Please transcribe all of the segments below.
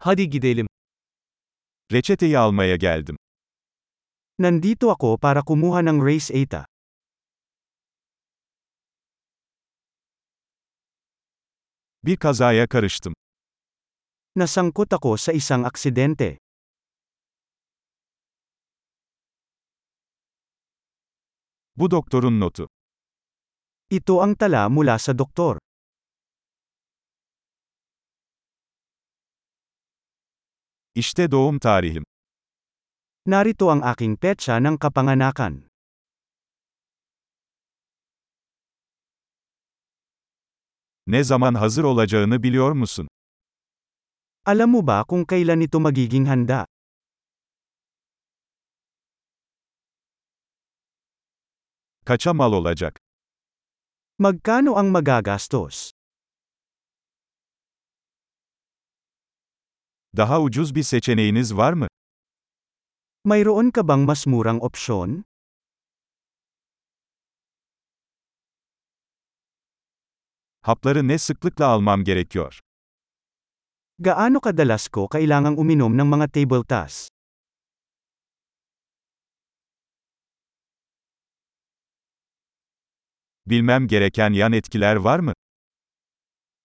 Hadi gidelim. Reçeteyi almaya geldim. Nandito ako para kumuha ng race ATA. Bir kazaya karıştım. Nasangkot ako sa isang aksidente. Bu doktorun notu. Ito ang tala mula sa doktor. İşte doğum tarihim. Narito ang aking petsa ng kapanganakan. Ne zaman hazır olacağını biliyor musun? Alam mo ba kung kailan ito magiging handa? Kaça mal olacak? Magkano ang magagastos? Daha ucuz bir seçeneğiniz var mı? Mayroon ka bang mas murang opsyon? Hapları ne sıklıkla almam gerekiyor? Gaano kadalas ko kailangang uminom ng mga table tas? Bilmem gereken yan etkiler var mı?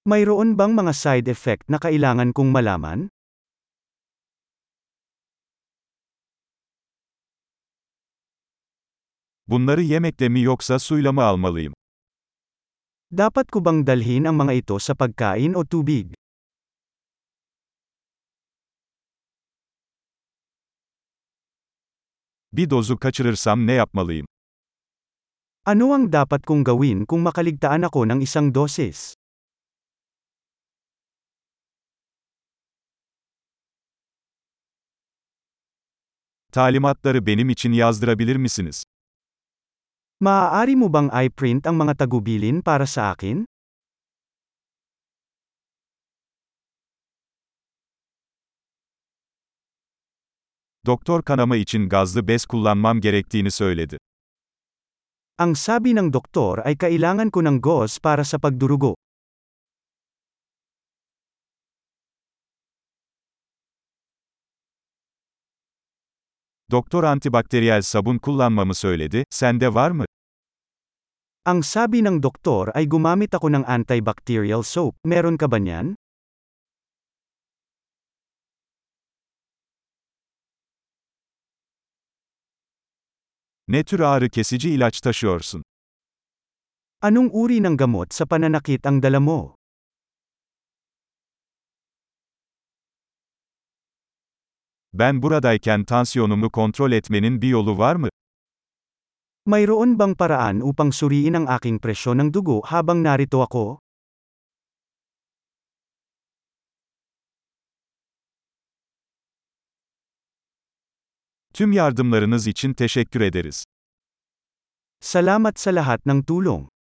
Mayroon bang mga side effect na kailangan kong malaman? Bunları yemekle mi yoksa suyla mı almalıyım? Dapat ko bang dalhin ang mga ito sa pagkain o tubig? Bir dozu kaçırırsam ne yapmalıyım? Ano ang dapat kong gawin kung makaligtaan ako ng isang dosis? Talimatları benim için yazdırabilir misiniz? Maaari mo bang i-print ang mga tagubilin para sa akin? Doktor kanama için gazlı bez kullanmam gerektiğini söyledi. Ang sabi ng doktor ay kailangan ko ng gauze para sa pagdurugo. Doktor antibakteriyel sabun kullanmamı söyledi, sende var mı? Ang sabi ng doktor ay gumamit ako ng antibacterial soap. Meron ka ba niyan? Ne tür ağrı kesici ilaç taşıyorsun? Anong uri ng gamot sa pananakit ang dala mo? Ben buradayken tansiyonumu kontrol etmenin bir yolu var mı? Mayroon bang paraan upang suriin ang aking presyon ng dugo habang narito ako? Tüm yardımlarınız için teşekkür ederiz. Salamat sa lahat ng tulong.